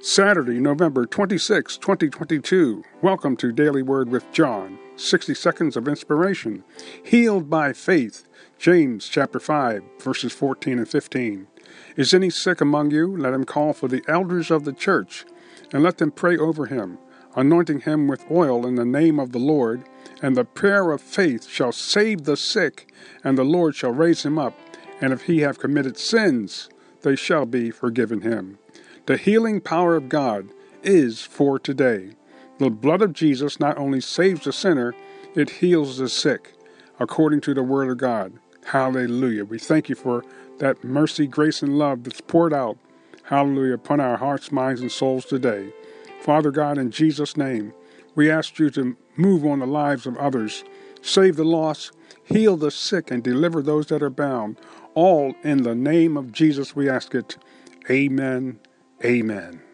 Saturday, November 26, 2022. Welcome to Daily Word with John. 60 seconds of inspiration. Healed by faith. James chapter 5, verses 14 and 15. Is any sick among you? Let him call for the elders of the church, and let them pray over him, anointing him with oil in the name of the Lord. And the prayer of faith shall save the sick, and the Lord shall raise him up. And if he have committed sins, they shall be forgiven him. The healing power of God is for today. The blood of Jesus not only saves the sinner, it heals the sick, according to the Word of God. Hallelujah. We thank you for that mercy, grace, and love that's poured out, hallelujah, upon our hearts, minds, and souls today. Father God, in Jesus' name, we ask you to move on the lives of others, save the lost, heal the sick, and deliver those that are bound. All in the name of Jesus we ask it. Amen Amen.